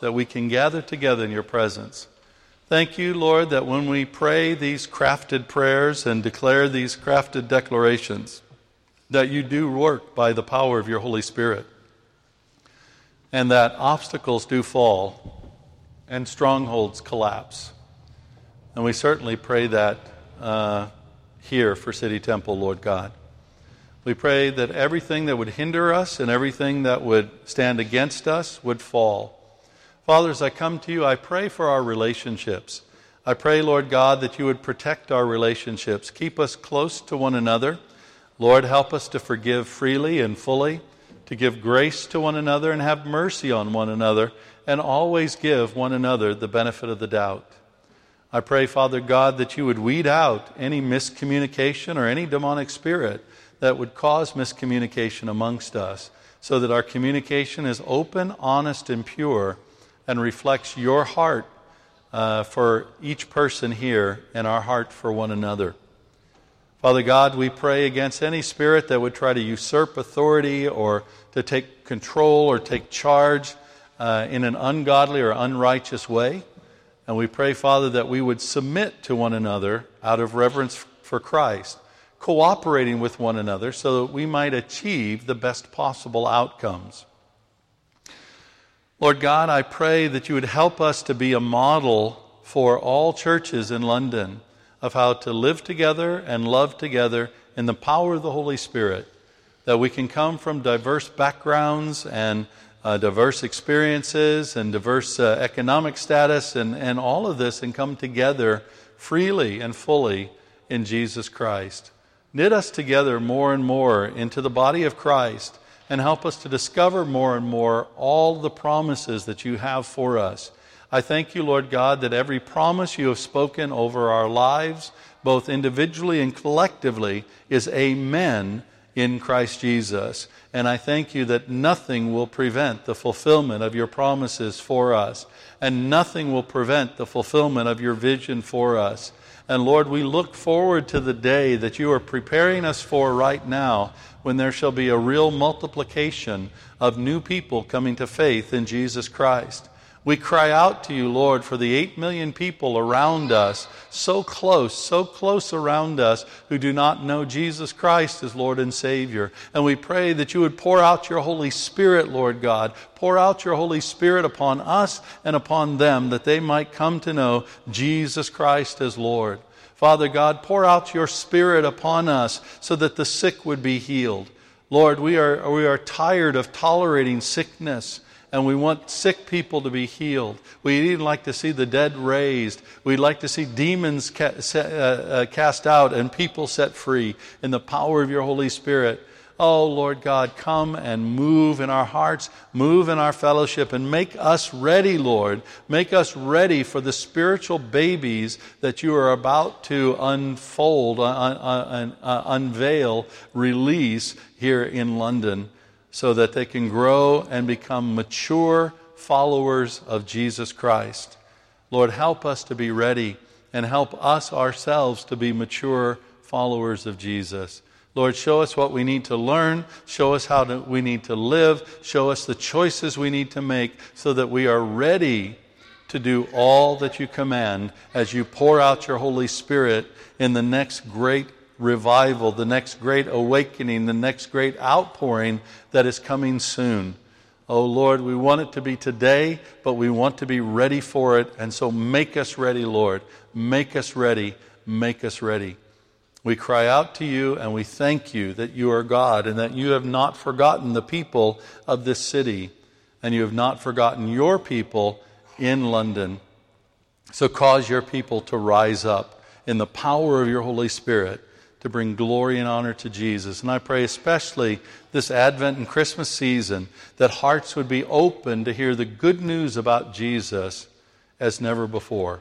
that we can gather together in your presence. Thank you, Lord, that when we pray these crafted prayers and declare these crafted declarations, that you do work by the power of your Holy Spirit, and that obstacles do fall and strongholds collapse. And we certainly pray that uh, here for City Temple, Lord God. We pray that everything that would hinder us and everything that would stand against us would fall. Father, as I come to you, I pray for our relationships. I pray, Lord God, that you would protect our relationships, keep us close to one another. Lord, help us to forgive freely and fully, to give grace to one another and have mercy on one another, and always give one another the benefit of the doubt. I pray, Father God, that you would weed out any miscommunication or any demonic spirit that would cause miscommunication amongst us, so that our communication is open, honest, and pure and reflects your heart uh, for each person here and our heart for one another. Father God, we pray against any spirit that would try to usurp authority or to take control or take charge uh, in an ungodly or unrighteous way. And we pray, Father, that we would submit to one another out of reverence for Christ, cooperating with one another so that we might achieve the best possible outcomes. Lord God, I pray that you would help us to be a model for all churches in London of how to live together and love together in the power of the Holy Spirit. That we can come from diverse backgrounds and uh, diverse experiences and diverse uh, economic status and, and all of this and come together freely and fully in Jesus Christ. Knit us together more and more into the body of Christ and help us to discover more and more all the promises that you have for us. I thank you, Lord God, that every promise you have spoken over our lives, both individually and collectively, is amen in Christ Jesus. And I thank you that nothing will prevent the fulfillment of your promises for us, and nothing will prevent the fulfillment of your vision for us. And Lord, we look forward to the day that you are preparing us for right now when there shall be a real multiplication of new people coming to faith in Jesus Christ. We cry out to you, Lord, for the eight million people around us, so close, so close around us, who do not know Jesus Christ as Lord and Savior. And we pray that you would pour out your Holy Spirit, Lord God. Pour out your Holy Spirit upon us and upon them, that they might come to know Jesus Christ as Lord. Father God, pour out your Spirit upon us so that the sick would be healed. Lord, we are, we are tired of tolerating sickness and we want sick people to be healed. We'd even like to see the dead raised. We'd like to see demons uh, uh, cast out and people set free in the power of your Holy Spirit. Oh, Lord God, come and move in our hearts, move in our fellowship, and make us ready, Lord. Make us ready for the spiritual babies that you are about to unfold, un- un- un- unveil, release here in London so that they can grow and become mature followers of Jesus Christ. Lord, help us to be ready and help us ourselves to be mature followers of Jesus. Lord, show us what we need to learn. Show us how to, we need to live. Show us the choices we need to make so that we are ready to do all that you command as you pour out your Holy Spirit in the next great revival, the next great awakening, the next great outpouring that is coming soon. Oh Lord, we want it to be today, but we want to be ready for it. And so make us ready, Lord. Make us ready. Make us ready. We cry out to you and we thank you that you are God and that you have not forgotten the people of this city and you have not forgotten your people in London. So cause your people to rise up in the power of your Holy Spirit to bring glory and honor to Jesus. And I pray especially this Advent and Christmas season that hearts would be open to hear the good news about Jesus as never before.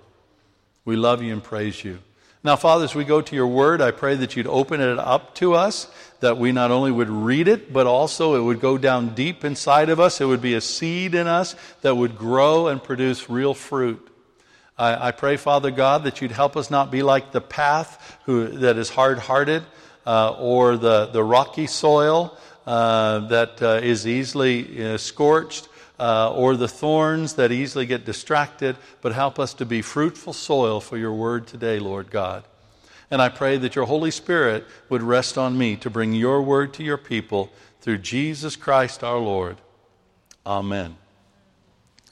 We love you and praise you. Now, Father, as we go to your word, I pray that you'd open it up to us, that we not only would read it, but also it would go down deep inside of us. It would be a seed in us that would grow and produce real fruit. I, I pray, Father God, that you'd help us not be like the path who, that is hard hearted uh, or the, the rocky soil uh, that uh, is easily uh, scorched uh, or the thorns that easily get distracted, but help us to be fruitful soil for your word today, Lord God. And I pray that your Holy Spirit would rest on me to bring your word to your people through Jesus Christ our Lord. Amen.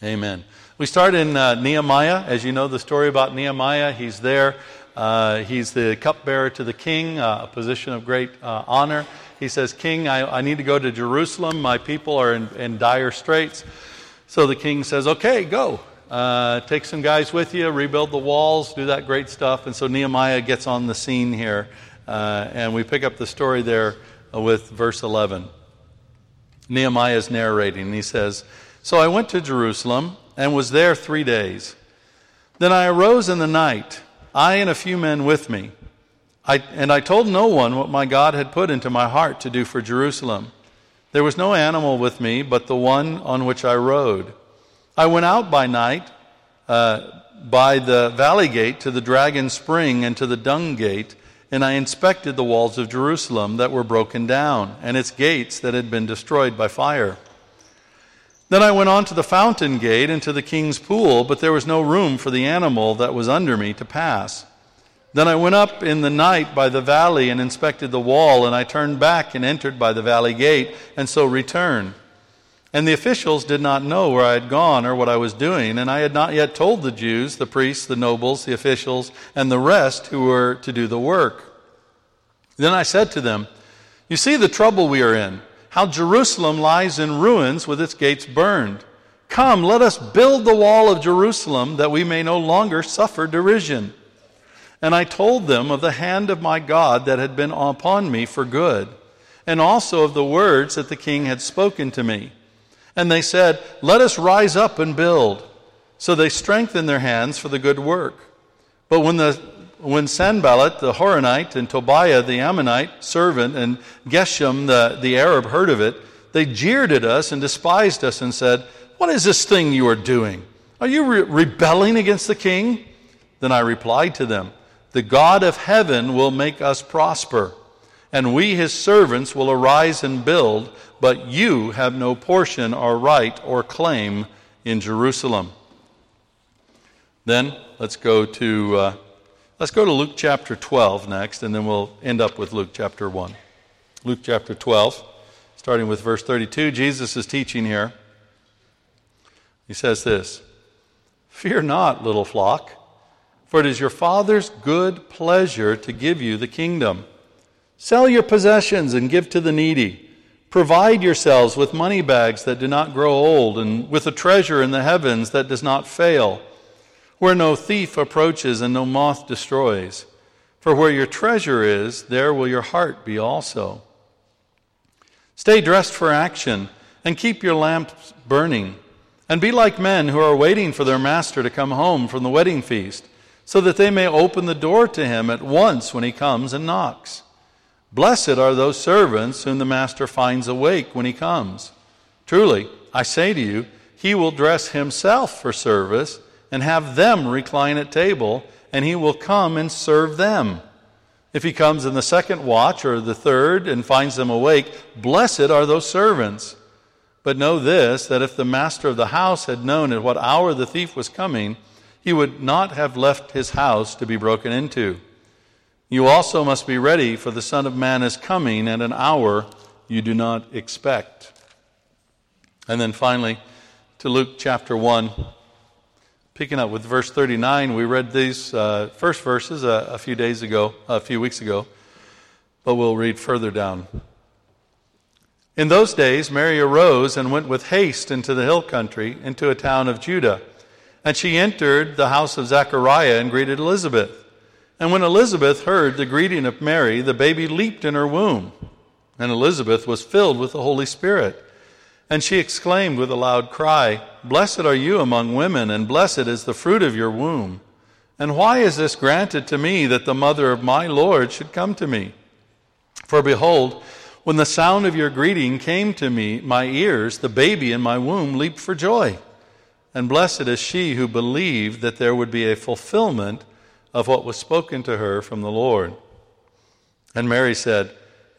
Amen. We start in uh, Nehemiah. As you know the story about Nehemiah, he's there. Uh, he's the cupbearer to the king, uh, a position of great uh, honor. He says, King, I, I, need to go to Jerusalem. My people are in, in dire straits. So the king says, Okay, go. Uh, take some guys with you, rebuild the walls, do that great stuff. And so Nehemiah gets on the scene here. Uh, and we pick up the story there with verse 11. Nehemiah is narrating. He says, So I went to Jerusalem and was there three days. Then I arose in the night, I and a few men with me. I, and I told no one what my God had put into my heart to do for Jerusalem. There was no animal with me but the one on which I rode. I went out by night uh, by the valley gate to the dragon spring and to the dung gate, and I inspected the walls of Jerusalem that were broken down, and its gates that had been destroyed by fire. Then I went on to the fountain gate and to the king's pool, but there was no room for the animal that was under me to pass. Then I went up in the night by the valley and inspected the wall, and I turned back and entered by the valley gate, and so returned. And the officials did not know where I had gone or what I was doing, and I had not yet told the Jews, the priests, the nobles, the officials, and the rest who were to do the work. Then I said to them, You see the trouble we are in, how Jerusalem lies in ruins with its gates burned. Come, let us build the wall of Jerusalem that we may no longer suffer derision. And I told them of the hand of my God that had been upon me for good, and also of the words that the king had spoken to me. And they said, Let us rise up and build. So they strengthened their hands for the good work. But when, the, when Sanballat the Horonite and Tobiah the Ammonite servant and Geshem the, the Arab heard of it, they jeered at us and despised us and said, What is this thing you are doing? Are you re- rebelling against the king? Then I replied to them, the God of heaven will make us prosper, and we, his servants, will arise and build, but you have no portion or right or claim in Jerusalem. Then let's go to uh, let's go to Luke chapter 12 next, and then we'll end up with Luke chapter 1. Luke chapter 12, starting with verse 32. Jesus is teaching here. He says this Fear not, little flock. For it is your Father's good pleasure to give you the kingdom. Sell your possessions and give to the needy. Provide yourselves with money bags that do not grow old, and with a treasure in the heavens that does not fail, where no thief approaches and no moth destroys. For where your treasure is, there will your heart be also. Stay dressed for action, and keep your lamps burning, and be like men who are waiting for their master to come home from the wedding feast so that they may open the door to him at once when he comes and knocks. Blessed are those servants whom the master finds awake when he comes. Truly, I say to you, he will dress himself for service and have them recline at table, and he will come and serve them. If he comes in the second watch or the third and finds them awake, blessed are those servants. But know this that if the master of the house had known at what hour the thief was coming, he would not have left his house to be broken into. You also must be ready, for the Son of Man is coming at an hour you do not expect. And then finally, to Luke chapter 1. Picking up with verse 39, we read these uh, first verses a, a few days ago, a few weeks ago, but we'll read further down. In those days, Mary arose and went with haste into the hill country, into a town of Judah and she entered the house of Zechariah and greeted Elizabeth. And when Elizabeth heard the greeting of Mary, the baby leaped in her womb. And Elizabeth was filled with the Holy Spirit. And she exclaimed with a loud cry, Blessed are you among women, and blessed is the fruit of your womb. And why is this granted to me that the mother of my Lord should come to me? For behold, when the sound of your greeting came to me, my ears, the baby in my womb leaped for joy. And blessed is she who believed that there would be a fulfillment of what was spoken to her from the Lord. And Mary said,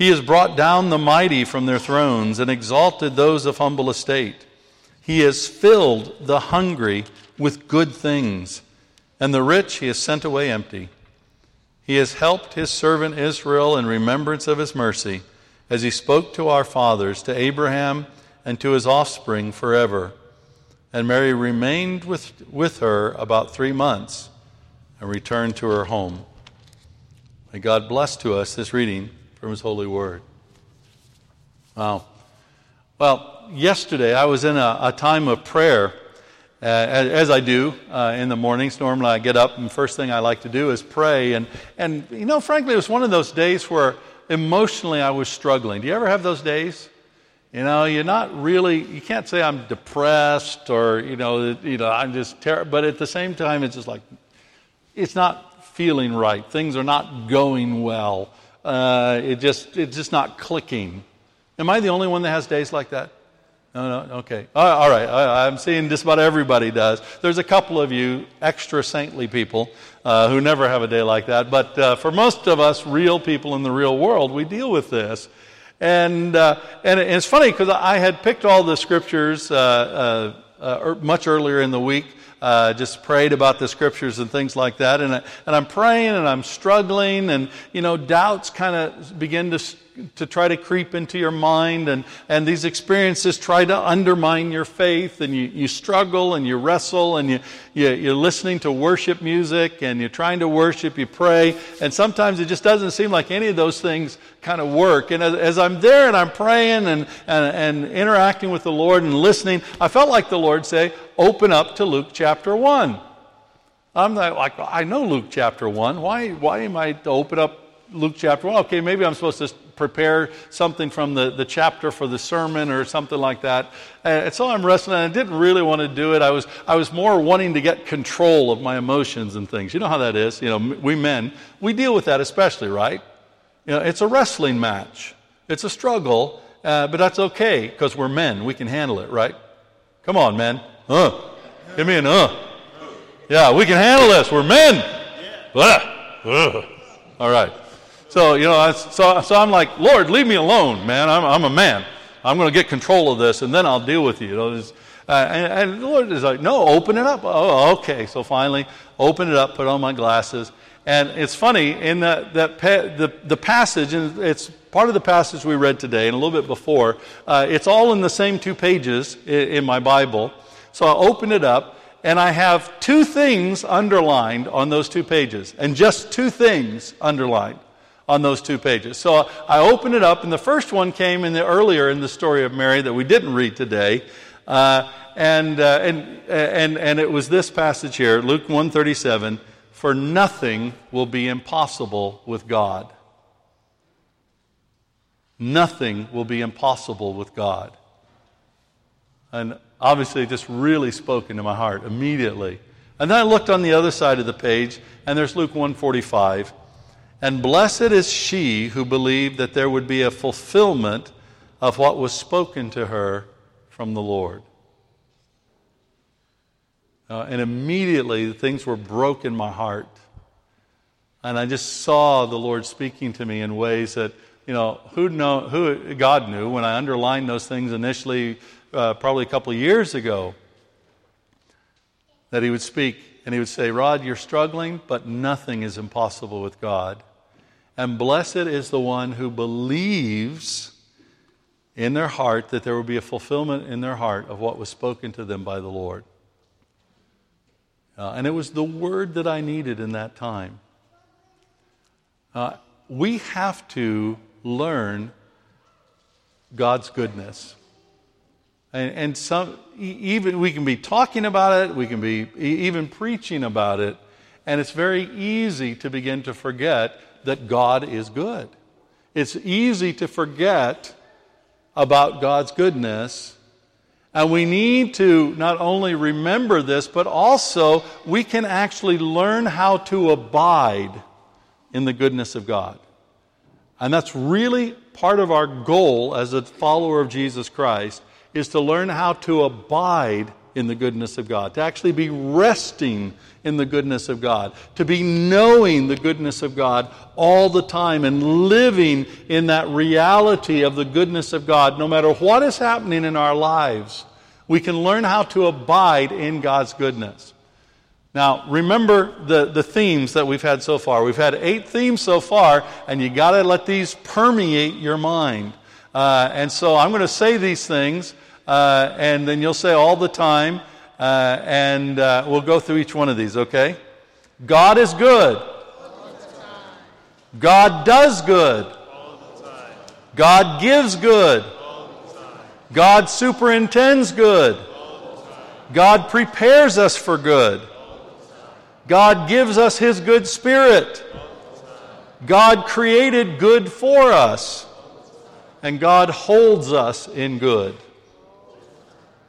He has brought down the mighty from their thrones and exalted those of humble estate. He has filled the hungry with good things, and the rich he has sent away empty. He has helped his servant Israel in remembrance of his mercy, as he spoke to our fathers, to Abraham, and to his offspring forever. And Mary remained with, with her about three months and returned to her home. May God bless to us this reading from his holy word. Wow. Well, yesterday I was in a, a time of prayer, uh, as, as, I do uh, in the mornings. Normally I get up and the first thing I like to do is pray. And, and, you know, frankly, it was one of those days where emotionally I was struggling. Do you ever have those days? You know, you're not really, you can't say I'm depressed or, you know, you know I'm just terrible, but at the same time, it's just like, it's not feeling right. Things are not going well. Uh, it just, it's just not clicking. Am I the only one that has days like that? No, no, okay. All right, I'm seeing just about everybody does. There's a couple of you extra saintly people uh, who never have a day like that, but uh, for most of us, real people in the real world, we deal with this. And, uh, and it's funny because I had picked all the scriptures uh, uh, er, much earlier in the week uh, just prayed about the scriptures and things like that. And, I, and I'm praying and I'm struggling, and, you know, doubts kind of begin to to try to creep into your mind, and, and these experiences try to undermine your faith, and you, you struggle and you wrestle, and you, you, you're listening to worship music, and you're trying to worship, you pray, and sometimes it just doesn't seem like any of those things kind of work. And as, as I'm there and I'm praying and, and, and interacting with the Lord and listening, I felt like the Lord say, Open up to Luke chapter 1. I'm not like, I know Luke chapter 1. Why, why am I to open up Luke chapter 1? Okay, maybe I'm supposed to prepare something from the, the chapter for the sermon or something like that. And so I'm wrestling, and I didn't really want to do it. I was, I was more wanting to get control of my emotions and things. You know how that is. You know, we men, we deal with that especially, right? You know, it's a wrestling match. It's a struggle, uh, but that's okay because we're men. We can handle it, right? Come on, men. Uh. Give me an uh. Yeah, we can handle this. We're men. Uh. All right. So, you know, so, so I'm like, Lord, leave me alone, man. I'm, I'm a man. I'm going to get control of this, and then I'll deal with you. you know, uh, and, and, the Lord is like, no, open it up. Oh, okay. So finally, open it up, put on my glasses. And it's funny, in that, that pa- the, the passage, and it's part of the passage we read today and a little bit before, uh, it's all in the same two pages in, in my Bible. So I open it up, and I have two things underlined on those two pages, and just two things underlined on those two pages. So I open it up, and the first one came in the earlier in the story of Mary that we didn't read today. Uh, and, uh, and, and, and it was this passage here, Luke 137 For nothing will be impossible with God. Nothing will be impossible with God. And obviously, just really spoke into my heart immediately. And then I looked on the other side of the page, and there's Luke 145. And blessed is she who believed that there would be a fulfillment of what was spoken to her from the Lord. Uh, and immediately things were broke in my heart. And I just saw the Lord speaking to me in ways that, you know, who know, who God knew when I underlined those things initially, uh, probably a couple of years ago, that He would speak and He would say, Rod, you're struggling, but nothing is impossible with God. And blessed is the one who believes in their heart that there will be a fulfillment in their heart of what was spoken to them by the Lord. Uh, and it was the word that I needed in that time. Uh, we have to learn God's goodness. And, and some, even we can be talking about it, we can be even preaching about it, and it's very easy to begin to forget that God is good. It's easy to forget about God's goodness And we need to not only remember this, but also we can actually learn how to abide in the goodness of God. And that's really part of our goal as a follower of Jesus Christ is to learn how to abide in the goodness of God, to actually be resting in the goodness of God, to be knowing the goodness of God all the time and living in that reality of the goodness of God, no matter what is happening in our lives. We can learn how to abide in God's goodness. Now, remember the, the themes that we've had so far. We've had eight themes so far, and you got to let these permeate your mind. Uh, and so I'm going to say these things, uh, and then you'll say all the time, uh, and uh, we'll go through each one of these, okay? God is good. God does good. God gives good. God superintends good. God prepares us for good. God gives us His good spirit. God created good for us. And God holds us in good.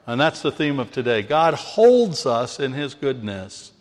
And that's the theme of today. God holds us in His goodness.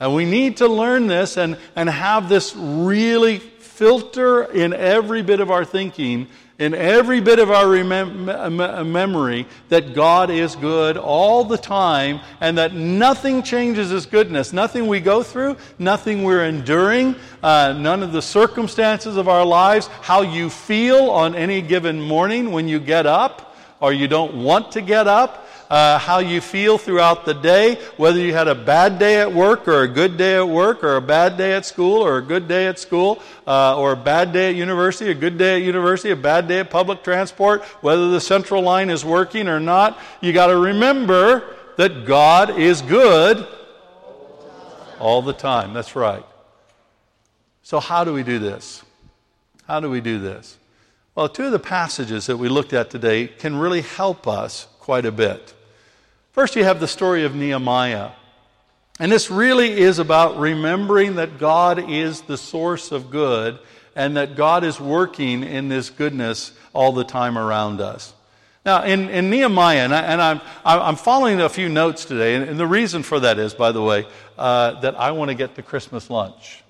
And we need to learn this and, and have this really filter in every bit of our thinking in every bit of our remem- memory that God is good all the time and that nothing changes His goodness. Nothing we go through, nothing we're enduring, uh, none of the circumstances of our lives, how you feel on any given morning when you get up or you don't want to get up uh, how you feel throughout the day, whether you had a bad day at work or a good day at work or a bad day at school or a good day at school uh, or a bad day at university, a good day at university, a bad day at public transport, whether the central line is working or not. You got to remember that God is good all the time. That's right. So, how do we do this? How do we do this? Well, two of the passages that we looked at today can really help us quite a bit. First, you have the story of Nehemiah. And this really is about remembering that God is the source of good and that God is working in this goodness all the time around us. Now, in, in Nehemiah, and, I, am following a few notes today, and, and, the reason for that is, by the way, uh, that I want to get to Christmas lunch.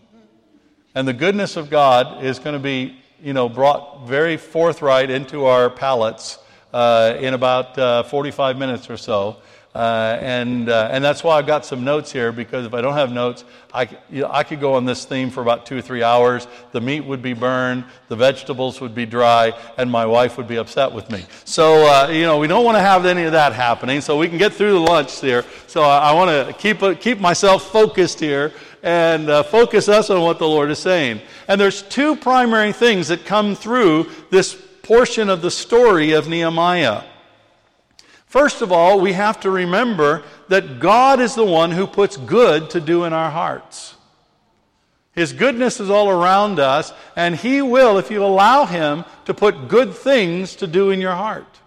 And the goodness of God is going to be, you know, brought very forthright into our palates uh, in about uh, 45 minutes or so. Uh, and, uh, and that's why I've got some notes here because if I don't have notes, I, you know, I could go on this theme for about two or three hours. The meat would be burned, the vegetables would be dry, and my wife would be upset with me. So, uh, you know, we don't want to have any of that happening, so we can get through the lunch here. So I, I want to keep, keep myself focused here and uh, focus us on what the Lord is saying. And there's two primary things that come through this portion of the story of Nehemiah. First of all, we have to remember that God is the one who puts good to do in our hearts. His goodness is all around us, and He will, if you allow Him, to put good things to do in your heart.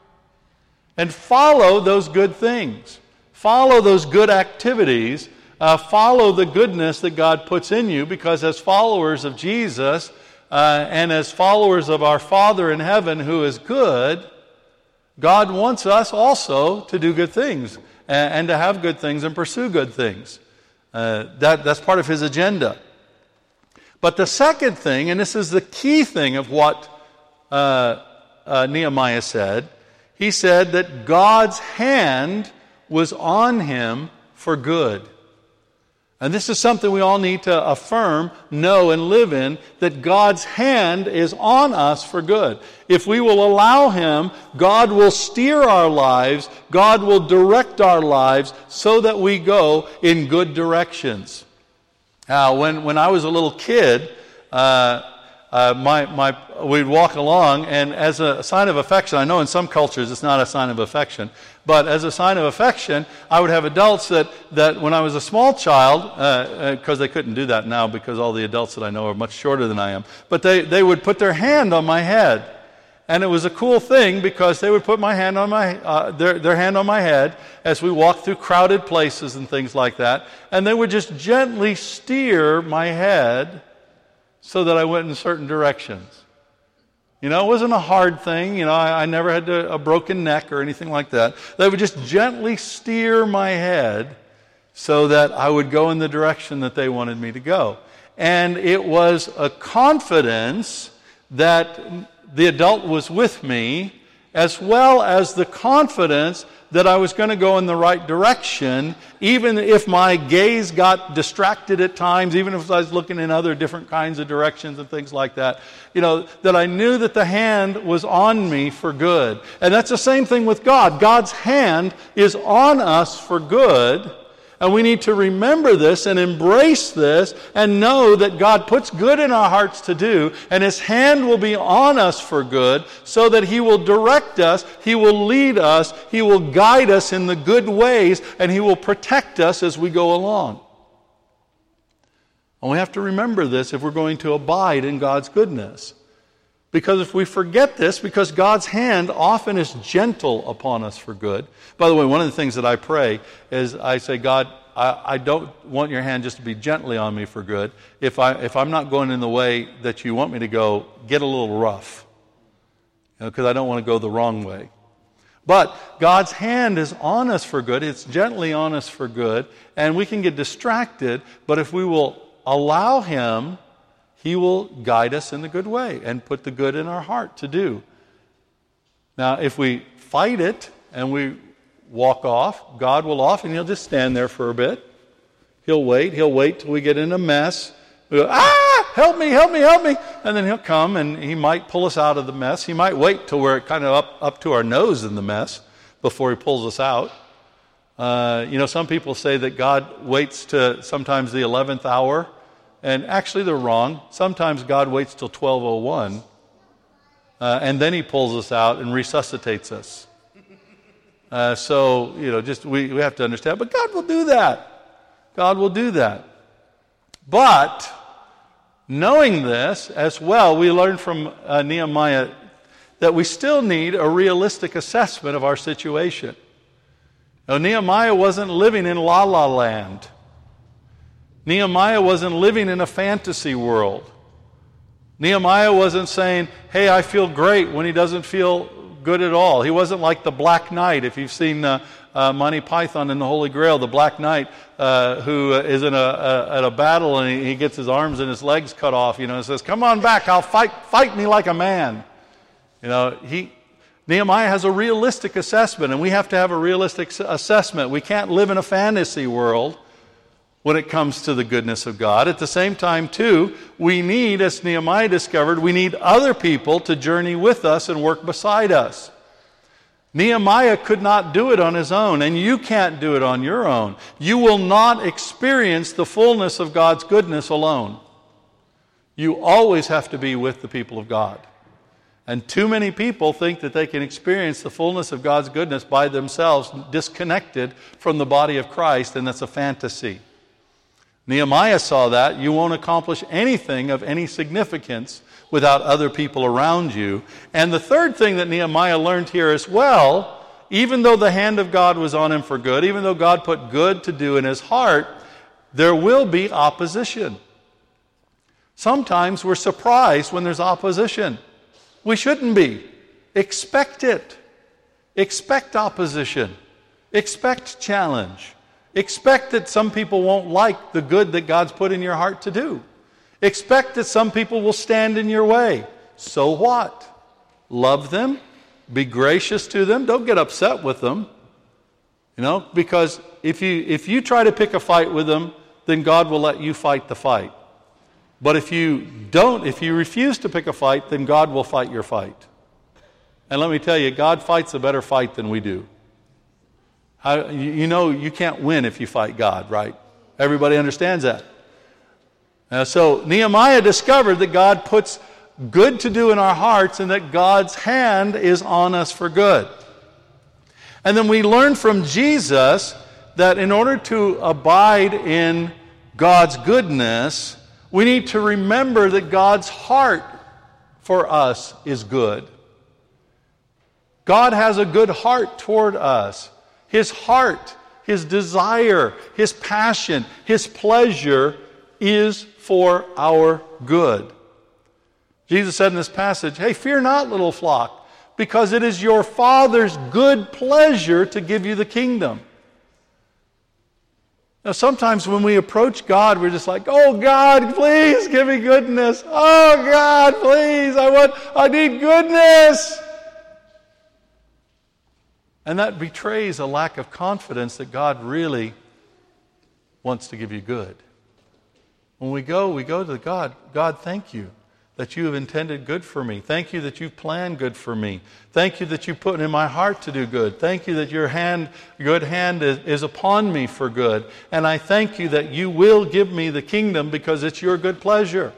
And follow those good things. Follow those good activities. Uh, follow the goodness that God puts in you, because as followers of Jesus uh, and as followers of our Father in heaven who is good, God wants us also to do good things and, and to have good things and pursue good things. Uh, that, that's part of his agenda. But the second thing, and this is the key thing of what uh, uh, Nehemiah said, he said that God's hand was on him for good. And this is something we all need to affirm, know, and live in that God's hand is on us for good. If we will allow Him, God will steer our lives, God will direct our lives so that we go in good directions. Now, when, when I was a little kid, uh, uh, my, my, we'd walk along, and as a sign of affection, I know in some cultures it's not a sign of affection, but as a sign of affection, I would have adults that, that when I was a small child, because uh, uh they couldn't do that now because all the adults that I know are much shorter than I am, but they, they would put their hand on my head. And it was a cool thing because they would put my hand on my, uh, their, their hand on my head as we walked through crowded places and things like that. And they would just gently steer my head so that I went in certain directions. You know, it wasn't a hard thing. You know, I, I never had to, a broken neck or anything like that. They would just gently steer my head so that I would go in the direction that they wanted me to go. And it was a confidence that the adult was with me, as well as the confidence that I was going to go in the right direction, even if my gaze got distracted at times, even if I was looking in other different kinds of directions and things like that. You know, that I knew that the hand was on me for good. And that's the same thing with God. God's hand is on us for good. And we need to remember this and embrace this and know that God puts good in our hearts to do, and His hand will be on us for good so that He will direct us, He will lead us, He will guide us in the good ways, and He will protect us as we go along. And we have to remember this if we're going to abide in God's goodness. Because if we forget this, because God's hand often is gentle upon us for good. By the way, one of the things that I pray is I say, God, I, I, don't want your hand just to be gently on me for good. If, I, if I'm not going in the way that you want me to go, get a little rough. Because you know, I don't want to go the wrong way. But God's hand is on us for good. It's gently on us for good. And we can get distracted. But if we will allow Him he will guide us in the good way and put the good in our heart to do. Now, if we fight it and we walk off, God will often, he'll just stand there for a bit. He'll wait. He'll wait till we get in a mess. We go, ah, help me, help me, help me. And then he'll come and he might pull us out of the mess. He might wait till we're kind of up, up to our nose in the mess before he pulls us out. Uh, you know, some people say that God waits to sometimes the 11th hour and actually, they're wrong. Sometimes God waits till 1201, uh, and then He pulls us out and resuscitates us. Uh, so, you know, just we, we have to understand. But God will do that. God will do that. But, knowing this as well, we learn from uh, Nehemiah that we still need a realistic assessment of our situation. Now, Nehemiah wasn't living in la la land. Nehemiah wasn't living in a fantasy world. Nehemiah wasn't saying, Hey, I feel great when he doesn't feel good at all. He wasn't like the Black Knight. If you've seen uh, uh, Monty Python and the Holy Grail, the Black Knight uh, who is in a, a, at a battle and he, he, gets his arms and his legs cut off, you know, and says, Come on back, I'll fight, fight me like a man. You know, he, Nehemiah has a realistic assessment, and we have to have a realistic assessment. We can't live in a fantasy world when it comes to the goodness of God. At the same time, too, we need, as Nehemiah discovered, we need other people to journey with us and work beside us. Nehemiah could not do it on his own, and you can't do it on your own. You will not experience the fullness of God's goodness alone. You always have to be with the people of God. And too many people think that they can experience the fullness of God's goodness by themselves, disconnected from the body of Christ, and that's a fantasy. Nehemiah saw that. You won't accomplish anything of any significance without other people around you. And the third thing that Nehemiah learned here as well, even though the hand of God was on him for good, even though God put good to do in his heart, there will be opposition. Sometimes we're surprised when there's opposition. We shouldn't be. Expect it. Expect opposition. Expect challenge. Expect that some people won't like the good that God's put in your heart to do. Expect that some people will stand in your way. So what? Love them, be gracious to them, don't get upset with them. You know, because if you if you try to pick a fight with them, then God will let you fight the fight. But if you don't, if you refuse to pick a fight, then God will fight your fight. And let me tell you, God fights a better fight than we do. How, you know you can't win if you fight God, right? Everybody understands that. Uh, so Nehemiah discovered that God puts good to do in our hearts and that God's hand is on us for good. And then we learn from Jesus that in order to abide in God's goodness, we need to remember that God's heart for us is good. God has a good heart toward us. His heart, his desire, his passion, his pleasure is for our good. Jesus said in this passage, Hey, fear not, little flock, because it is your Father's good pleasure to give you the kingdom. Now, sometimes when we approach God, we're just like, oh, God, please give me goodness. Oh, God, please, I want, I need goodness. And that betrays a lack of confidence that God really wants to give you good. When we go, we go to God, God, thank you that you have intended good for me. Thank you that you've planned good for me. Thank you that you put in my heart to do good. Thank you that your hand, good hand is, is upon me for good. And I thank you that you will give me the kingdom because it's your good pleasure.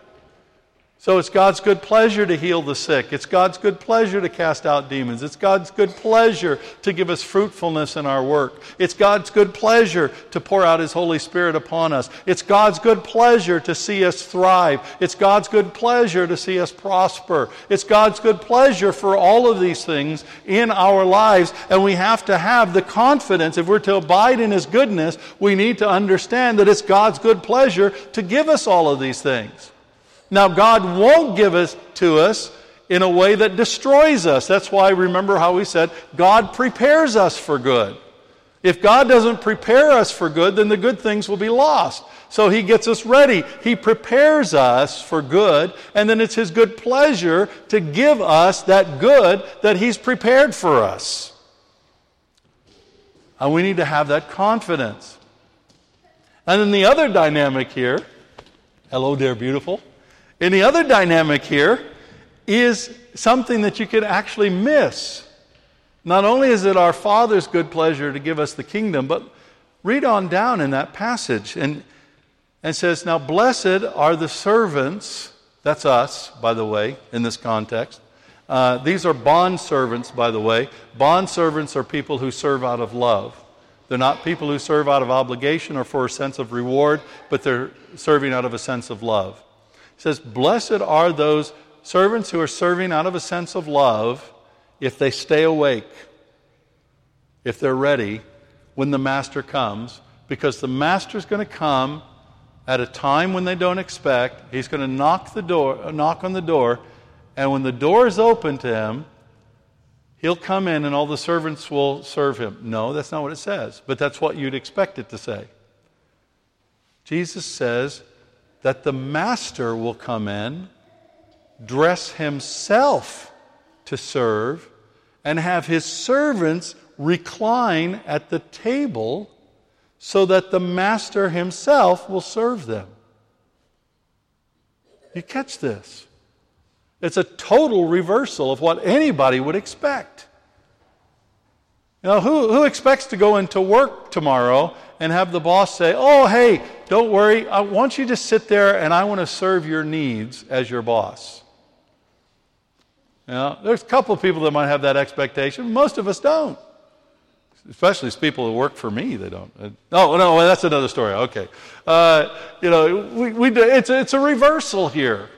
So it's God's good pleasure to heal the sick. It's God's good pleasure to cast out demons. It's God's good pleasure to give us fruitfulness in our work. It's God's good pleasure to pour out His Holy Spirit upon us. It's God's good pleasure to see us thrive. It's God's good pleasure to see us prosper. It's God's good pleasure for all of these things in our lives. And we have to have the confidence, if we're to abide in His goodness, we need to understand that it's God's good pleasure to give us all of these things. Now, God won't give it to us in a way that destroys us. That's why, remember how we said, God prepares us for good. If God doesn't prepare us for good, then the good things will be lost. So He gets us ready. He prepares us for good, and then it's His good pleasure to give us that good that He's prepared for us. And we need to have that confidence. And then the other dynamic here hello, dear beautiful. And the other dynamic here is something that you could actually miss. Not only is it our Father's good pleasure to give us the kingdom, but read on down in that passage and, and says, Now blessed are the servants, that's us, by the way, in this context. Uh, these are bond servants, by the way. Bond servants are people who serve out of love. They're not people who serve out of obligation or for a sense of reward, but they're serving out of a sense of love says, Blessed are those servants who are serving out of a sense of love if they stay awake, if they're ready when the master comes, because the master's going to come at a time when they don't expect. He's going to knock the door, knock on the door, and when the door is open to him, he'll come in and all the servants will serve him. No, that's not what it says, but that's what you'd expect it to say. Jesus says, that the master will come in, dress himself to serve, and have his servants recline at the table so that the master himself will serve them. You catch this? It's a total reversal of what anybody would expect. You know, who, who expects to go into work tomorrow and have the boss say, Oh, hey, don't worry, I want you to sit there and I want to serve your needs as your boss? You know, there's a couple of people that might have that expectation. Most of us don't. Especially people who work for me, they don't. Oh, no, that's another story. Okay. Uh, you know, we, we, it's, it's a reversal here.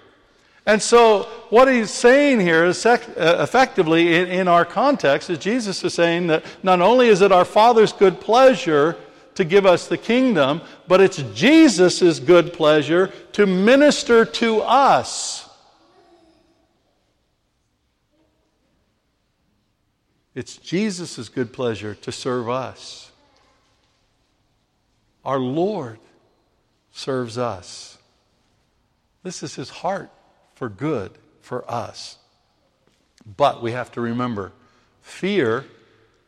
And so, what he's saying here is sec- uh, effectively, in, in our context, is Jesus is saying that not only is it our Father's good pleasure to give us the kingdom, but it's Jesus' good pleasure to minister to us. It's Jesus' good pleasure to serve us. Our Lord serves us. This is his heart for good for us. But we have to remember fear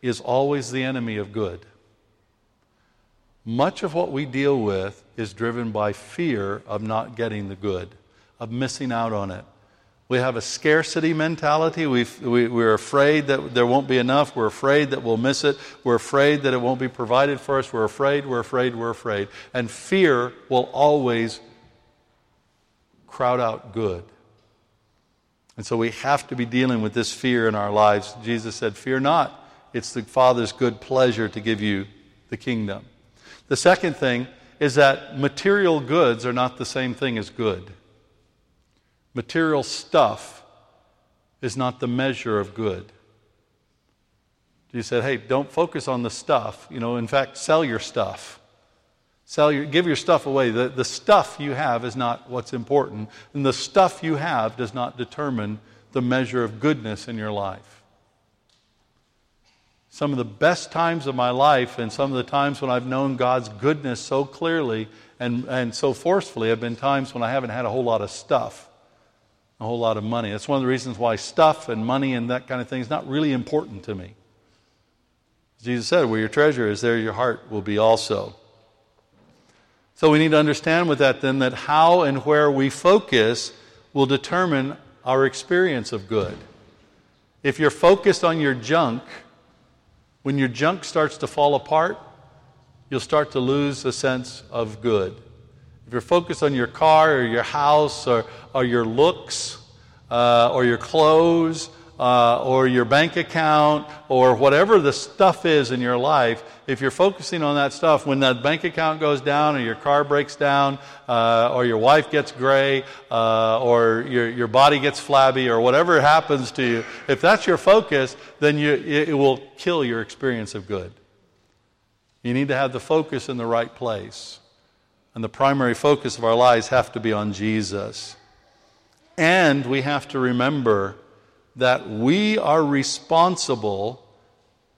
is always the enemy of good. Much of what we deal with is driven by fear of not getting the good, of missing out on it. We have a scarcity mentality. we we, we're afraid that there won't be enough. We're afraid that we'll miss it. We're afraid that it won't be provided for us. We're afraid, we're afraid, we're afraid. And fear will always crowd out good. And so we have to be dealing with this fear in our lives. Jesus said, Fear not. It's the Father's good pleasure to give you the kingdom. The second thing is that material goods are not the same thing as good. Material stuff is not the measure of good. You said, hey, don't focus on the stuff. You know, in fact, sell your stuff. Sell your, give your stuff away. The, the stuff you have is not what's important, and the stuff you have does not determine the measure of goodness in your life. Some of the best times of my life and some of the times when I've known God's goodness so clearly and, and so forcefully have been times when I haven't had a whole lot of stuff, a whole lot of money. That's one of the reasons why stuff and money and that kind of thing is not really important to me. Jesus said, Where your treasure is, there your heart will be also. So we need to understand with that then that how and where we focus will determine our experience of good. If you're focused on your junk, when your junk starts to fall apart, you'll start to lose a sense of good. If you're focused on your car or your house or, or your looks uh, or your clothes uh, or your bank account or whatever the stuff is in your life, if you're focusing on that stuff, when that bank account goes down or your car breaks down uh, or your wife gets gray uh, or your, your body gets flabby or whatever happens to you, if that's your focus, then you, it, it will kill your experience of good. You need to have the focus in the right place. And the primary focus of our lives have to be on Jesus. And we have to remember that we are responsible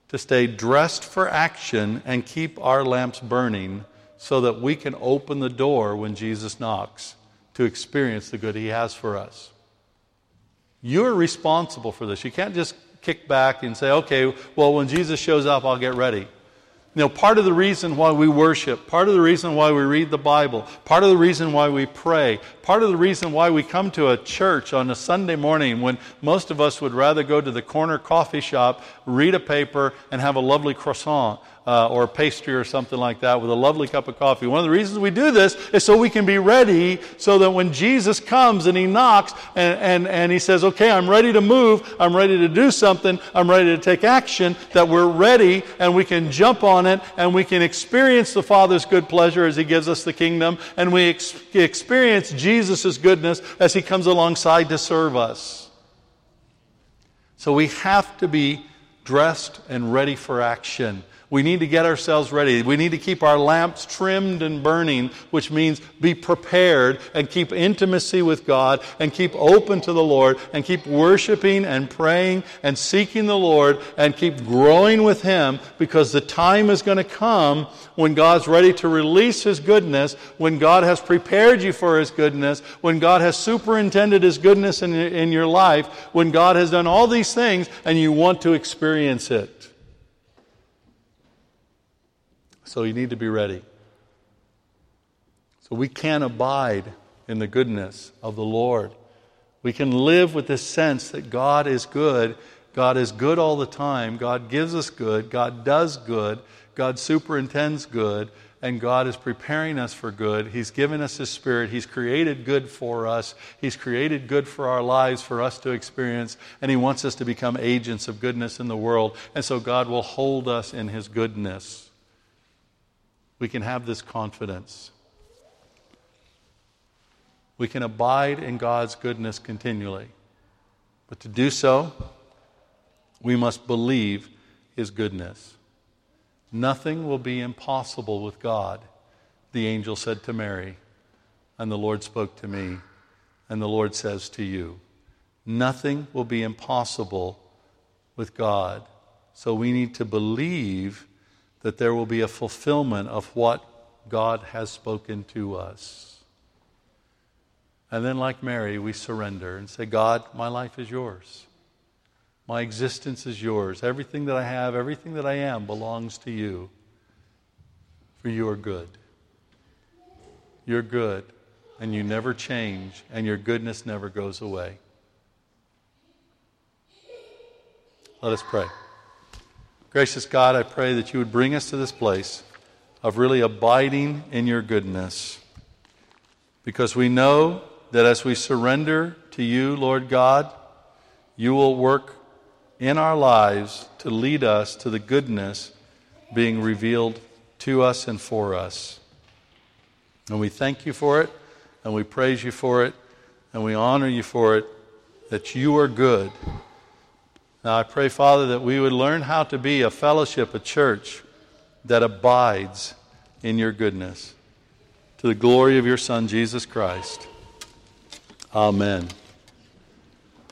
to stay dressed for action and keep our lamps burning so that we can open the door when Jesus knocks to experience the good he has for us. You're responsible for this. You can't just kick back and say, okay, well, when Jesus shows up, I'll get ready. You know, part of the reason why we worship, part of the reason why we read the Bible, part of the reason why we pray, part of the reason why we come to a church on a Sunday morning when most of us would rather go to the corner coffee shop, read a paper, and have a lovely croissant uh, or pastry or something like that with a lovely cup of coffee. One of the reasons we do this is so we can be ready so that when Jesus comes and he knocks and, and, and he says, Okay, I'm ready to move, I'm ready to do something, I'm ready to take action, that we're ready and we can jump on it and we can experience the Father's good pleasure as he gives us the kingdom and we ex- experience Jesus' goodness as he comes alongside to serve us. So we have to be dressed and ready for action. We need to get ourselves ready. We need to keep our lamps trimmed and burning, which means be prepared and keep intimacy with God and keep open to the Lord and keep worshiping and praying and seeking the Lord and keep growing with Him because the time is going to come when God's ready to release His goodness, when God has prepared you for His goodness, when God has superintended His goodness in, in your life, when God has done all these things and you want to experience it. So you need to be ready. So we can abide in the goodness of the Lord. We can live with this sense that God is good. God is good all the time. God gives us good. God does good. God superintends good. And God is preparing us for good. He's given us His Spirit. He's created good for us. He's created good for our lives, for us to experience. And He wants us to become agents of goodness in the world. And so God will hold us in His goodness we can have this confidence. We can abide in God's goodness continually. But to do so, we must believe His goodness. Nothing will be impossible with God, the angel said to Mary, and the Lord spoke to me, and the Lord says to you. Nothing will be impossible with God. So we need to believe that there will be a fulfillment of what God has spoken to us. And then, like Mary, we surrender and say, God, my life is yours. My existence is yours. Everything that I have, everything that I am belongs to you. For you are good. You're good, and you never change, and your goodness never goes away. Let us pray. Gracious God, I pray that you would bring us to this place of really abiding in your goodness. Because we know that as we surrender to you, Lord God, you will work in our lives to lead us to the goodness being revealed to us and for us. And we thank you for it, and we praise you for it, and we honor you for it, that you are good now I pray, Father, that we would learn how to be a fellowship, a church that abides in your goodness. to the glory of your Son, Jesus Christ. Amen.